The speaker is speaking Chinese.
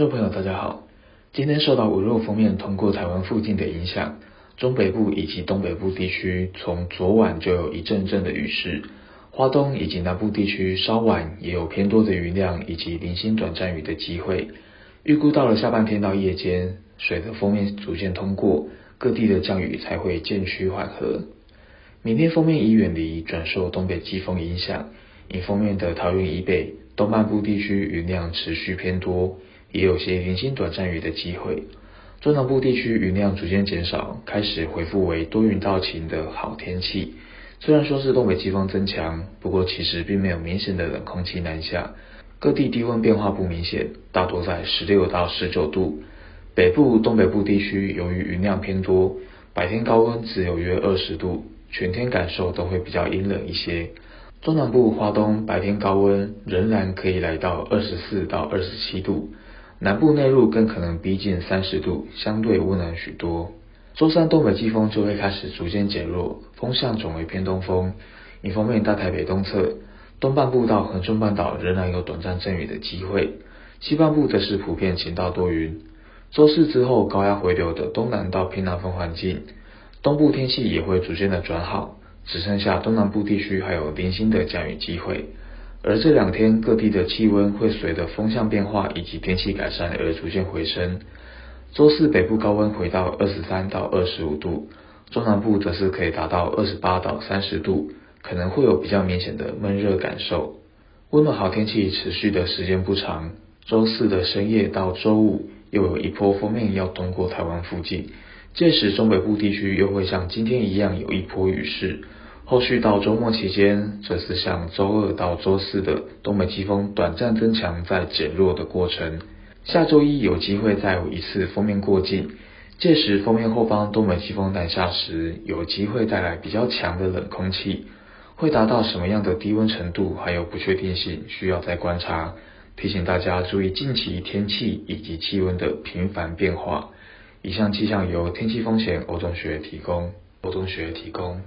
众朋友，大家好。今天受到五弱封面通过台湾附近的影响，中北部以及东北部地区从昨晚就有一阵阵的雨势，花东以及南部地区稍晚也有偏多的云量以及零星短暂雨的机会。预估到了下半天到夜间，水的封面逐渐通过，各地的降雨才会渐趋缓和。明天封面已远离，转受东北季风影响，以封面的桃园以北、东半部地区云量持续偏多。也有些零星短暂雨的机会，中南部地区云量逐渐减少，开始恢复为多云到晴的好天气。虽然说是东北季风增强，不过其实并没有明显的冷空气南下，各地低温变化不明显，大多在十六到十九度。北部、东北部地区由于云量偏多，白天高温只有约二十度，全天感受都会比较阴冷一些。中南部、花东白天高温仍然可以来到二十四到二十七度。南部内陆更可能逼近三十度，相对温暖许多。周三东北季风就会开始逐渐减弱，风向转为偏东风。迎风面大台北东侧、东半部到恒春半岛仍然有短暂阵雨的机会，西半部则是普遍晴到多云。周四之后高压回流的东南到偏南风环境，东部天气也会逐渐的转好，只剩下东南部地区还有零星的降雨机会。而这两天各地的气温会随着风向变化以及天气改善而逐渐回升。周四北部高温回到二十三到二十五度，中南部则是可以达到二十八到三十度，可能会有比较明显的闷热感受。温暖好天气持续的时间不长，周四的深夜到周五又有一波锋面要通过台湾附近，届时中北部地区又会像今天一样有一波雨势。后续到周末期间，则是像周二到周四的东北季风短暂增强再减弱的过程。下周一有机会再有一次锋面过境，届时锋面后方东北季风南下时，有机会带来比较强的冷空气，会达到什么样的低温程度，还有不确定性，需要再观察。提醒大家注意近期天气以及气温的频繁变化。以上气象由天气风险欧中学提供，欧中学提供。